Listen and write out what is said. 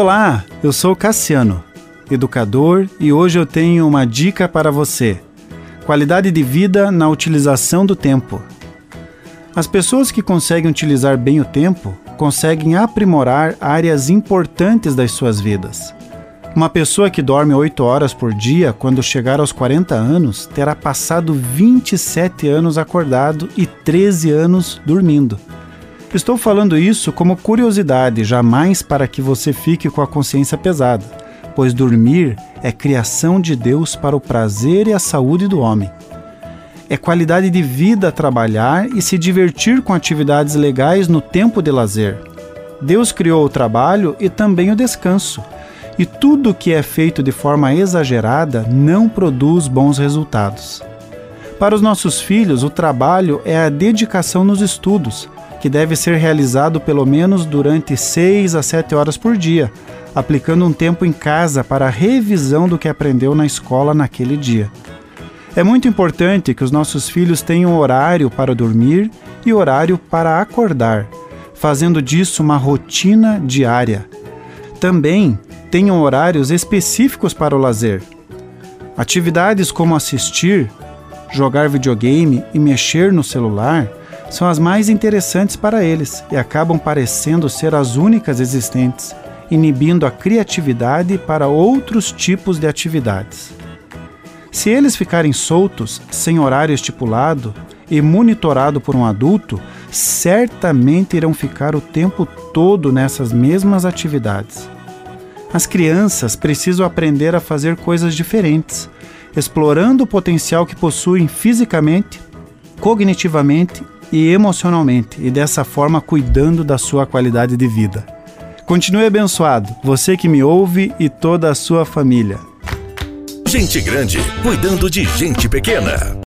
Olá, eu sou Cassiano, educador, e hoje eu tenho uma dica para você: qualidade de vida na utilização do tempo. As pessoas que conseguem utilizar bem o tempo conseguem aprimorar áreas importantes das suas vidas. Uma pessoa que dorme 8 horas por dia, quando chegar aos 40 anos, terá passado 27 anos acordado e 13 anos dormindo. Estou falando isso como curiosidade, jamais para que você fique com a consciência pesada, pois dormir é criação de Deus para o prazer e a saúde do homem. É qualidade de vida trabalhar e se divertir com atividades legais no tempo de lazer. Deus criou o trabalho e também o descanso e tudo que é feito de forma exagerada não produz bons resultados. Para os nossos filhos, o trabalho é a dedicação nos estudos, que deve ser realizado pelo menos durante 6 a 7 horas por dia, aplicando um tempo em casa para a revisão do que aprendeu na escola naquele dia. É muito importante que os nossos filhos tenham horário para dormir e horário para acordar, fazendo disso uma rotina diária. Também tenham horários específicos para o lazer. Atividades como assistir, jogar videogame e mexer no celular são as mais interessantes para eles e acabam parecendo ser as únicas existentes, inibindo a criatividade para outros tipos de atividades. Se eles ficarem soltos, sem horário estipulado e monitorado por um adulto, certamente irão ficar o tempo todo nessas mesmas atividades. As crianças precisam aprender a fazer coisas diferentes, explorando o potencial que possuem fisicamente, cognitivamente e emocionalmente, e dessa forma cuidando da sua qualidade de vida. Continue abençoado, você que me ouve e toda a sua família. Gente grande cuidando de gente pequena.